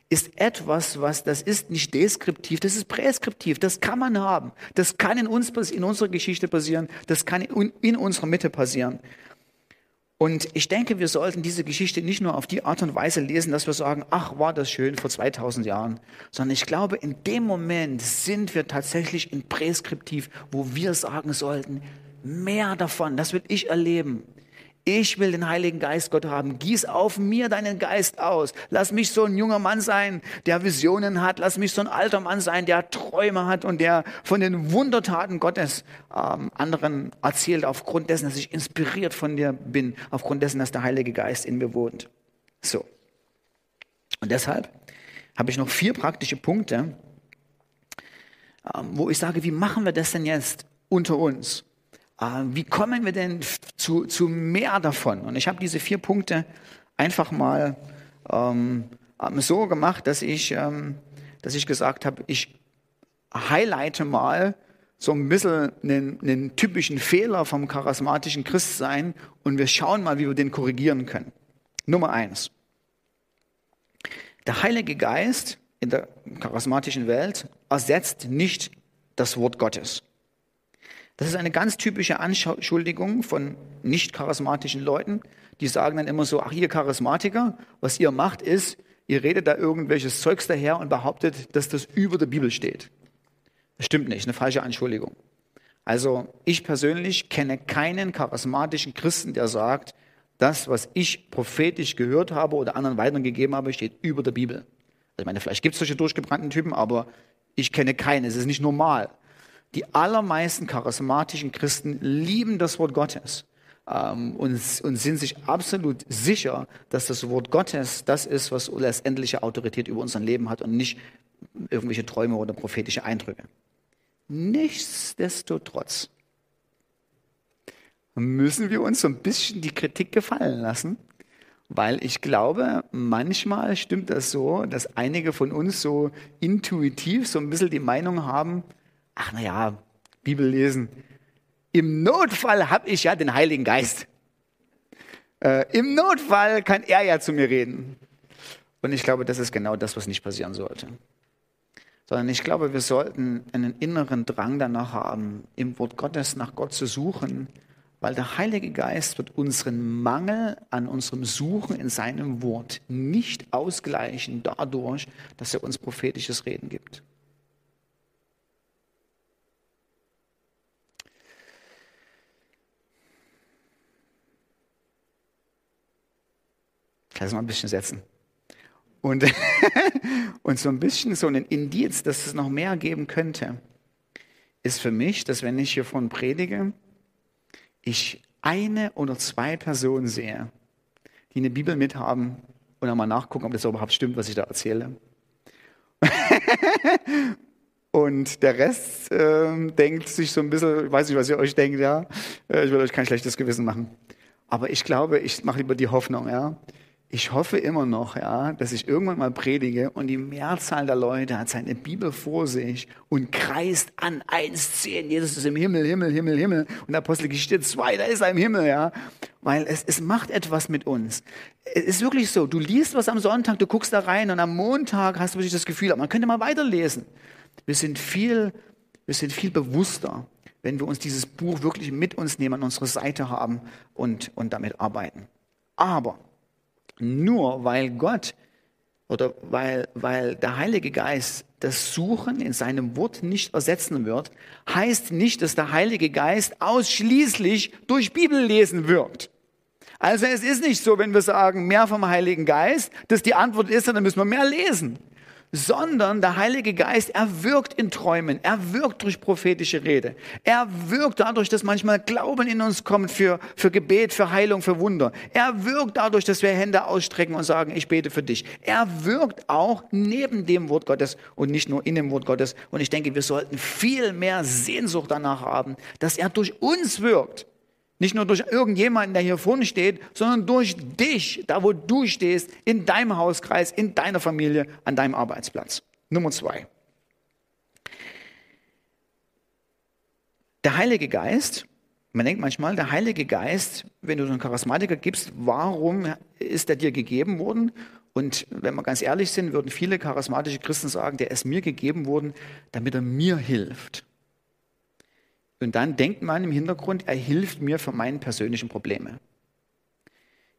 ist etwas, was, das ist nicht deskriptiv, das ist präskriptiv, das kann man haben, das kann in uns, in unserer Geschichte passieren, das kann in, in unserer Mitte passieren. Und ich denke, wir sollten diese Geschichte nicht nur auf die Art und Weise lesen, dass wir sagen, ach, war das schön vor 2000 Jahren, sondern ich glaube, in dem Moment sind wir tatsächlich in Präskriptiv, wo wir sagen sollten, mehr davon, das will ich erleben. Ich will den Heiligen Geist Gott haben. Gieß auf mir deinen Geist aus. Lass mich so ein junger Mann sein, der Visionen hat. Lass mich so ein alter Mann sein, der Träume hat und der von den Wundertaten Gottes ähm, anderen erzählt, aufgrund dessen, dass ich inspiriert von dir bin, aufgrund dessen, dass der Heilige Geist in mir wohnt. So. Und deshalb habe ich noch vier praktische Punkte, ähm, wo ich sage, wie machen wir das denn jetzt unter uns? Ah, wie kommen wir denn zu, zu mehr davon? Und ich habe diese vier Punkte einfach mal ähm, so gemacht, dass ich, ähm, dass ich gesagt habe, ich highlighte mal so ein bisschen einen, einen typischen Fehler vom charismatischen Christsein und wir schauen mal, wie wir den korrigieren können. Nummer eins. Der Heilige Geist in der charismatischen Welt ersetzt nicht das Wort Gottes. Das ist eine ganz typische Anschuldigung von nicht charismatischen Leuten, die sagen dann immer so, ach ihr Charismatiker, was ihr macht ist, ihr redet da irgendwelches Zeugs daher und behauptet, dass das über der Bibel steht. Das stimmt nicht, eine falsche Anschuldigung. Also ich persönlich kenne keinen charismatischen Christen, der sagt, das, was ich prophetisch gehört habe oder anderen weitergegeben habe, steht über der Bibel. Also ich meine, vielleicht gibt es solche durchgebrannten Typen, aber ich kenne keinen. Es ist nicht normal. Die allermeisten charismatischen Christen lieben das Wort Gottes ähm, und, und sind sich absolut sicher, dass das Wort Gottes das ist, was letztendliche Autorität über unser Leben hat und nicht irgendwelche Träume oder prophetische Eindrücke. Nichtsdestotrotz müssen wir uns so ein bisschen die Kritik gefallen lassen, weil ich glaube, manchmal stimmt das so, dass einige von uns so intuitiv so ein bisschen die Meinung haben, ach naja, Bibel lesen, im Notfall habe ich ja den Heiligen Geist. Äh, Im Notfall kann er ja zu mir reden. Und ich glaube, das ist genau das, was nicht passieren sollte. Sondern ich glaube, wir sollten einen inneren Drang danach haben, im Wort Gottes nach Gott zu suchen, weil der Heilige Geist wird unseren Mangel an unserem Suchen in seinem Wort nicht ausgleichen dadurch, dass er uns prophetisches Reden gibt. Ich lasse mal ein bisschen setzen. Und, und so ein bisschen so ein Indiz, dass es noch mehr geben könnte, ist für mich, dass wenn ich hiervon predige, ich eine oder zwei Personen sehe, die eine Bibel mithaben und einmal nachgucken, ob das überhaupt stimmt, was ich da erzähle. und der Rest äh, denkt sich so ein bisschen, ich weiß nicht, was ihr euch denkt, ja, äh, ich will euch kein schlechtes Gewissen machen. Aber ich glaube, ich mache lieber die Hoffnung, ja, ich hoffe immer noch, ja, dass ich irgendwann mal predige und die Mehrzahl der Leute hat seine Bibel vor sich und kreist an 1,10. Jesus ist im Himmel, Himmel, Himmel, Himmel. Und Apostelgeschichte 2, da ist er im Himmel, ja. Weil es, es macht etwas mit uns. Es ist wirklich so, du liest was am Sonntag, du guckst da rein und am Montag hast du wirklich das Gefühl, man könnte mal weiterlesen. Wir sind viel, wir sind viel bewusster, wenn wir uns dieses Buch wirklich mit uns nehmen, an unserer Seite haben und, und damit arbeiten. Aber nur weil Gott oder weil, weil der Heilige Geist das Suchen in seinem Wort nicht ersetzen wird, heißt nicht, dass der Heilige Geist ausschließlich durch Bibellesen wirkt. Also es ist nicht so, wenn wir sagen, mehr vom Heiligen Geist, dass die Antwort ist, dann müssen wir mehr lesen sondern der Heilige Geist, er wirkt in Träumen, er wirkt durch prophetische Rede, er wirkt dadurch, dass manchmal Glauben in uns kommt für, für Gebet, für Heilung, für Wunder. Er wirkt dadurch, dass wir Hände ausstrecken und sagen, ich bete für dich. Er wirkt auch neben dem Wort Gottes und nicht nur in dem Wort Gottes. Und ich denke, wir sollten viel mehr Sehnsucht danach haben, dass er durch uns wirkt. Nicht nur durch irgendjemanden, der hier vorne steht, sondern durch dich, da wo du stehst, in deinem Hauskreis, in deiner Familie, an deinem Arbeitsplatz. Nummer zwei. Der Heilige Geist, man denkt manchmal, der Heilige Geist, wenn du so einen Charismatiker gibst, warum ist er dir gegeben worden? Und wenn wir ganz ehrlich sind, würden viele charismatische Christen sagen, der ist mir gegeben worden, damit er mir hilft. Und dann denkt man im Hintergrund, er hilft mir für meine persönlichen Probleme.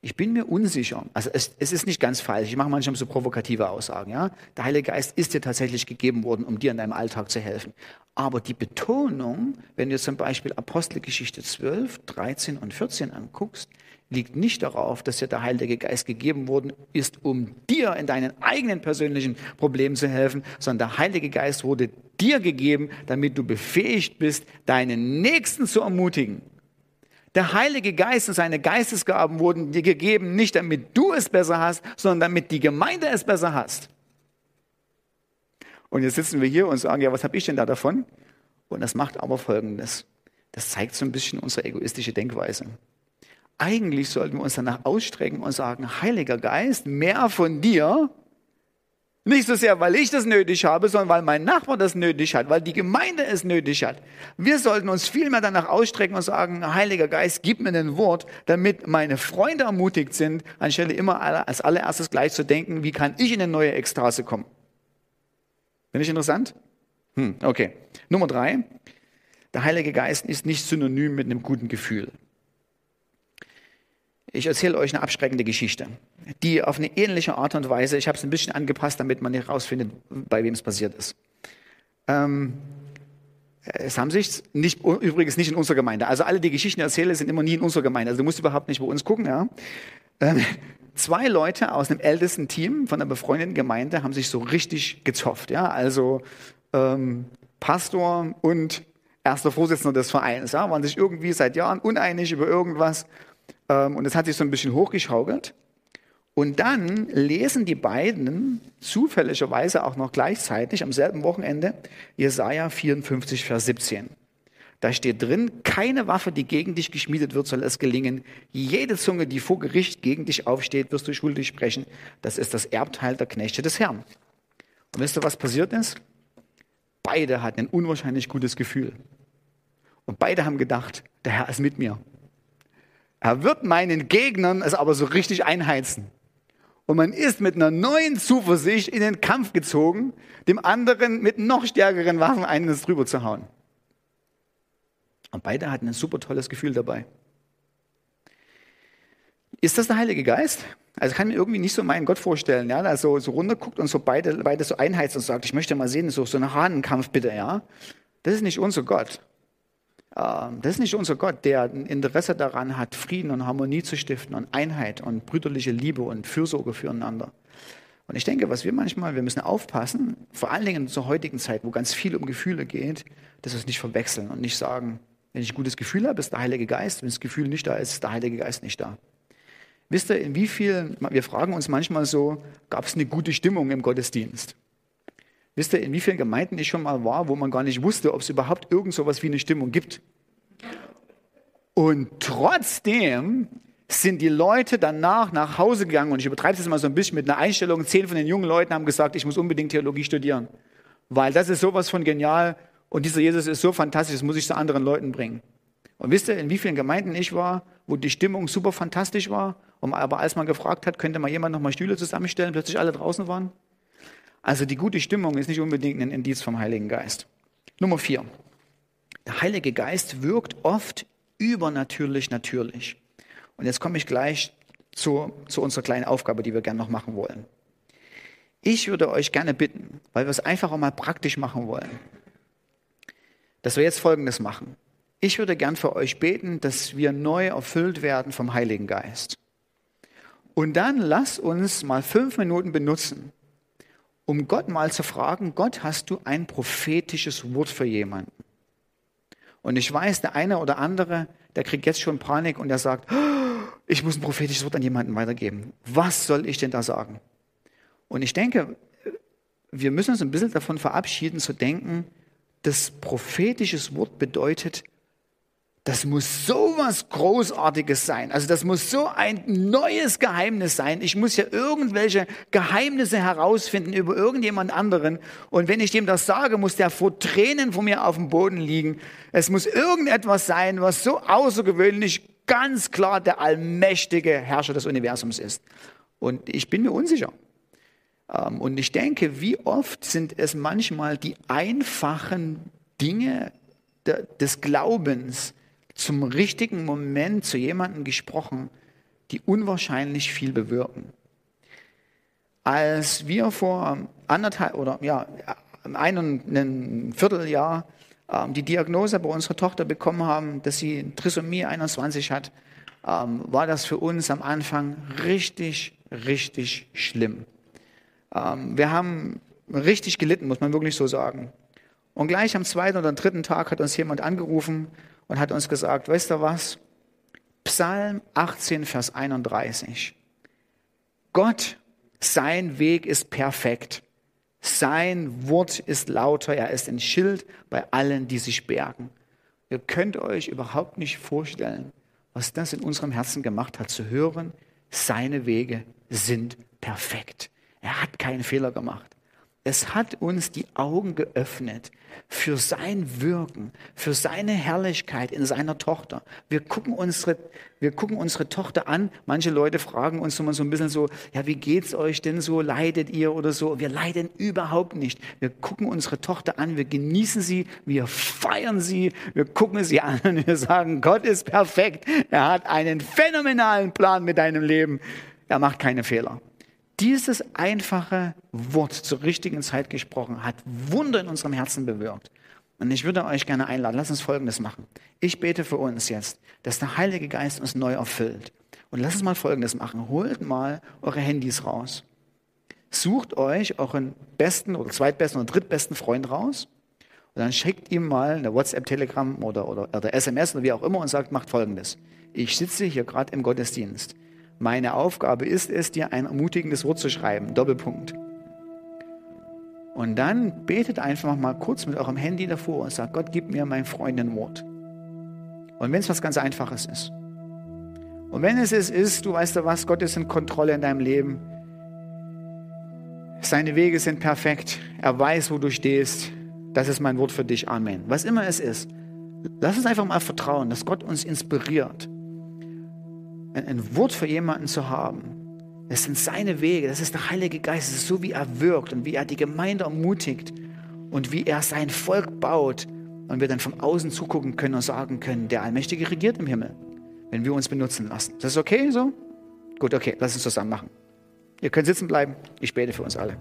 Ich bin mir unsicher. Also es, es, ist nicht ganz falsch. Ich mache manchmal so provokative Aussagen. Ja? Der Heilige Geist ist dir tatsächlich gegeben worden, um dir in deinem Alltag zu helfen. Aber die Betonung, wenn du zum Beispiel Apostelgeschichte 12, 13 und 14 anguckst, liegt nicht darauf, dass dir der Heilige Geist gegeben worden ist, um dir in deinen eigenen persönlichen Problemen zu helfen, sondern der Heilige Geist wurde dir gegeben, damit du befähigt bist, deinen Nächsten zu ermutigen. Der Heilige Geist und seine Geistesgaben wurden dir gegeben, nicht damit du es besser hast, sondern damit die Gemeinde es besser hast. Und jetzt sitzen wir hier und sagen, ja, was habe ich denn da davon? Und das macht aber Folgendes. Das zeigt so ein bisschen unsere egoistische Denkweise. Eigentlich sollten wir uns danach ausstrecken und sagen, Heiliger Geist, mehr von dir, Nicht so sehr, weil ich das nötig habe, sondern weil mein Nachbar das nötig hat, weil die Gemeinde es nötig hat. Wir sollten uns viel mehr danach ausstrecken und sagen, Heiliger Geist, gib mir ein Wort, damit meine Freunde ermutigt sind, anstelle immer als allererstes gleich zu denken, wie kann ich in eine neue Ekstase kommen. Finde ich interessant? Hm, okay. Nummer drei. Der Heilige Geist ist nicht synonym mit einem guten Gefühl. Ich erzähle euch eine abschreckende Geschichte, die auf eine ähnliche Art und Weise, ich habe es ein bisschen angepasst, damit man herausfindet, bei wem es passiert ist. Ähm, es haben sich nicht, übrigens nicht in unserer Gemeinde. Also alle, die Geschichten erzähle, sind immer nie in unserer Gemeinde. Also du musst überhaupt nicht bei uns gucken. Ja? Ähm, zwei Leute aus einem ältesten Team von einer befreundeten Gemeinde haben sich so richtig gezofft. Ja? Also ähm, Pastor und erster Vorsitzender des Vereins ja? waren sich irgendwie seit Jahren uneinig über irgendwas. Ähm, und es hat sich so ein bisschen hochgeschaukelt. Und dann lesen die beiden zufälligerweise auch noch gleichzeitig am selben Wochenende Jesaja 54, Vers 17. Da steht drin, keine Waffe, die gegen dich geschmiedet wird, soll es gelingen. Jede Zunge, die vor Gericht gegen dich aufsteht, wirst du schuldig sprechen. Das ist das Erbteil der Knechte des Herrn. Und wisst ihr, was passiert ist? Beide hatten ein unwahrscheinlich gutes Gefühl. Und beide haben gedacht, der Herr ist mit mir. Er wird meinen Gegnern es aber so richtig einheizen. Und man ist mit einer neuen Zuversicht in den Kampf gezogen, dem anderen mit noch stärkeren Waffen eines drüber zu hauen. Und beide hatten ein super tolles Gefühl dabei. Ist das der Heilige Geist? Also kann mir irgendwie nicht so meinen Gott vorstellen, ja, der so, so runterguckt und so beide, beide so einheizt und sagt, ich möchte mal sehen, so, so einen Hahnenkampf bitte, ja. Das ist nicht unser Gott. Ähm, das ist nicht unser Gott, der ein Interesse daran hat, Frieden und Harmonie zu stiften und Einheit und brüderliche Liebe und Fürsorge füreinander. Und ich denke, was wir manchmal, wir müssen aufpassen, vor allen Dingen zur heutigen Zeit, wo ganz viel um Gefühle geht, dass wir es nicht verwechseln und nicht sagen, wenn ich ein gutes Gefühl habe, ist der Heilige Geist, wenn das Gefühl nicht da ist, ist der Heilige Geist nicht da. Wisst ihr, in wie vielen, wir fragen uns manchmal so, gab es eine gute Stimmung im Gottesdienst? Wisst ihr, in wie vielen Gemeinden ich schon mal war, wo man gar nicht wusste, ob es überhaupt irgend so etwas wie eine Stimmung gibt? Und trotzdem sind die Leute danach nach Hause gegangen und ich übertreibe es mal so ein bisschen mit einer Einstellung. Zehn von den jungen Leuten haben gesagt, ich muss unbedingt Theologie studieren, weil das ist sowas von genial und dieser Jesus ist so fantastisch, das muss ich zu anderen Leuten bringen. Und wisst ihr, in wie vielen Gemeinden ich war, wo die Stimmung super fantastisch war, aber als man gefragt hat, könnte mal jemand noch mal Stühle zusammenstellen, plötzlich alle draußen waren? Also die gute Stimmung ist nicht unbedingt ein Indiz vom Heiligen Geist. Nummer vier. Der Heilige Geist wirkt oft übernatürlich natürlich. Und jetzt komme ich gleich zu, zu unserer kleinen Aufgabe, die wir gerne noch machen wollen. Ich würde euch gerne bitten, weil wir es einfach auch mal praktisch machen wollen, dass wir jetzt Folgendes machen. Ich würde gern für euch beten, dass wir neu erfüllt werden vom Heiligen Geist. Und dann lasst uns mal fünf Minuten benutzen, um Gott mal zu fragen, Gott, hast du ein prophetisches Wort für jemanden? Und ich weiß, der eine oder andere, der kriegt jetzt schon Panik und der sagt, oh, ich muss ein prophetisches Wort an jemanden weitergeben. Was soll ich denn da sagen? Und ich denke, wir müssen uns ein bisschen davon verabschieden zu denken, das prophetisches Wort bedeutet, das muss so was Großartiges sein. Also das muss so ein neues Geheimnis sein. Ich muss ja irgendwelche Geheimnisse herausfinden über irgendjemand anderen. Und wenn ich dem das sage, muss der vor Tränen vor mir auf dem Boden liegen. Es muss irgendetwas sein, was so außergewöhnlich ganz klar der allmächtige Herrscher des Universums ist. Und ich bin mir unsicher. Ähm, und ich denke, wie oft sind es manchmal die einfachen Dinge des Glaubens, zum richtigen Moment zu jemandem gesprochen, die unwahrscheinlich viel bewirken. Als wir vor anderthalb oder ja, einem Vierteljahr ähm, die Diagnose bei unserer Tochter bekommen haben, dass sie Trisomie 21 hat, ähm, war das für uns am Anfang richtig, richtig schlimm. Ähm, wir haben richtig gelitten, muss man wirklich so sagen. Und gleich am zweiten oder dritten Tag hat uns jemand angerufen und hat uns gesagt, weißt du was? Psalm 18, Vers 31. Gott, sein Weg ist perfekt. Sein Wort ist lauter. Er ist ein Schild bei allen, die sich bergen. Ihr könnt euch überhaupt nicht vorstellen, was das in unserem Herzen gemacht hat, zu hören, seine Wege sind perfekt. Er hat keinen Fehler gemacht. Es hat uns die Augen geöffnet für sein Wirken, für seine Herrlichkeit in seiner Tochter. Wir gucken unsere, wir gucken unsere Tochter an. Manche Leute fragen uns immer so ein bisschen so, ja, wie geht's euch denn so? Leidet ihr oder so? Wir leiden überhaupt nicht. Wir gucken unsere Tochter an, wir genießen sie, wir feiern sie, wir gucken sie an und wir sagen, Gott ist perfekt. Er hat einen phänomenalen Plan mit deinem Leben. Er macht keine Fehler. Dieses einfache Wort zur richtigen Zeit gesprochen hat Wunder in unserem Herzen bewirkt. Und ich würde euch gerne einladen, lasst uns Folgendes machen. Ich bete für uns jetzt, dass der Heilige Geist uns neu erfüllt. Und lasst uns mal Folgendes machen. Holt mal eure Handys raus. Sucht euch euren besten oder zweitbesten oder drittbesten Freund raus. Und dann schickt ihm mal eine WhatsApp, Telegram oder, oder, oder SMS oder wie auch immer und sagt, macht Folgendes. Ich sitze hier gerade im Gottesdienst. Meine Aufgabe ist es, dir ein ermutigendes Wort zu schreiben. Doppelpunkt. Und dann betet einfach mal kurz mit eurem Handy davor und sagt, Gott, gib mir mein Freund ein Wort. Und wenn es was ganz Einfaches ist. Und wenn es es ist, du weißt ja was, Gott ist in Kontrolle in deinem Leben. Seine Wege sind perfekt. Er weiß, wo du stehst. Das ist mein Wort für dich. Amen. Was immer es ist. Lass uns einfach mal vertrauen, dass Gott uns inspiriert ein Wort für jemanden zu haben. Das sind seine Wege, das ist der Heilige Geist, das ist so, wie er wirkt und wie er die Gemeinde ermutigt und wie er sein Volk baut und wir dann von außen zugucken können und sagen können, der Allmächtige regiert im Himmel, wenn wir uns benutzen lassen. Das ist okay so? Gut, okay, lass uns zusammen machen. Ihr könnt sitzen bleiben, ich bete für uns alle.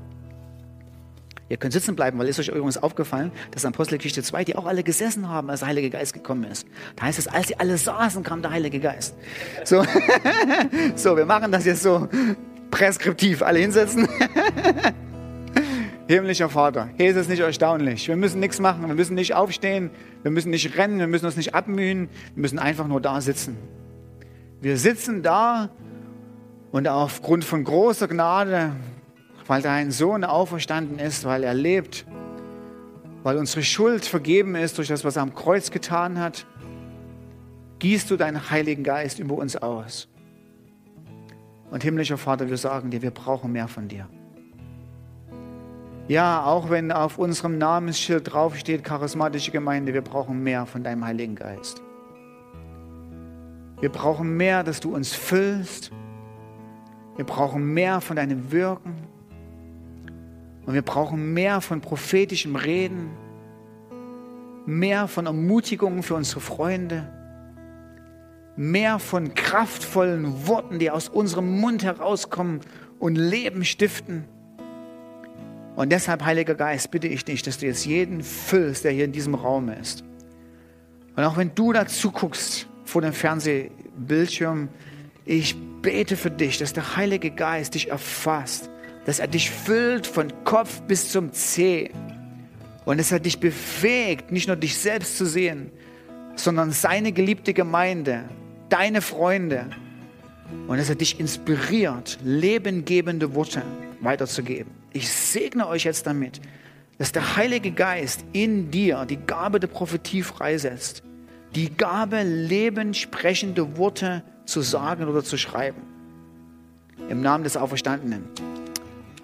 Ihr könnt sitzen bleiben, weil ist euch übrigens aufgefallen, dass in Apostelgeschichte 2, die auch alle gesessen haben, als der Heilige Geist gekommen ist. Da heißt es, als sie alle saßen, kam der Heilige Geist. So, so wir machen das jetzt so preskriptiv. Alle hinsetzen. Himmlischer Vater, hier ist es nicht erstaunlich. Wir müssen nichts machen, wir müssen nicht aufstehen, wir müssen nicht rennen, wir müssen uns nicht abmühen, wir müssen einfach nur da sitzen. Wir sitzen da und aufgrund von großer Gnade weil dein Sohn auferstanden ist, weil er lebt, weil unsere Schuld vergeben ist durch das, was er am Kreuz getan hat, gießt du deinen Heiligen Geist über uns aus. Und himmlischer Vater, wir sagen dir, wir brauchen mehr von dir. Ja, auch wenn auf unserem Namensschild draufsteht, charismatische Gemeinde, wir brauchen mehr von deinem Heiligen Geist. Wir brauchen mehr, dass du uns füllst. Wir brauchen mehr von deinem Wirken. Und wir brauchen mehr von prophetischem Reden, mehr von Ermutigungen für unsere Freunde, mehr von kraftvollen Worten, die aus unserem Mund herauskommen und Leben stiften. Und deshalb, Heiliger Geist, bitte ich dich, dass du jetzt jeden füllst, der hier in diesem Raum ist. Und auch wenn du dazu guckst vor dem Fernsehbildschirm, ich bete für dich, dass der Heilige Geist dich erfasst dass er dich füllt von Kopf bis zum Zeh und dass er dich befähigt, nicht nur dich selbst zu sehen, sondern seine geliebte Gemeinde, deine Freunde und dass er dich inspiriert, lebengebende Worte weiterzugeben. Ich segne euch jetzt damit, dass der Heilige Geist in dir die Gabe der Prophetie freisetzt, die Gabe, lebensprechende Worte zu sagen oder zu schreiben. Im Namen des Auferstandenen.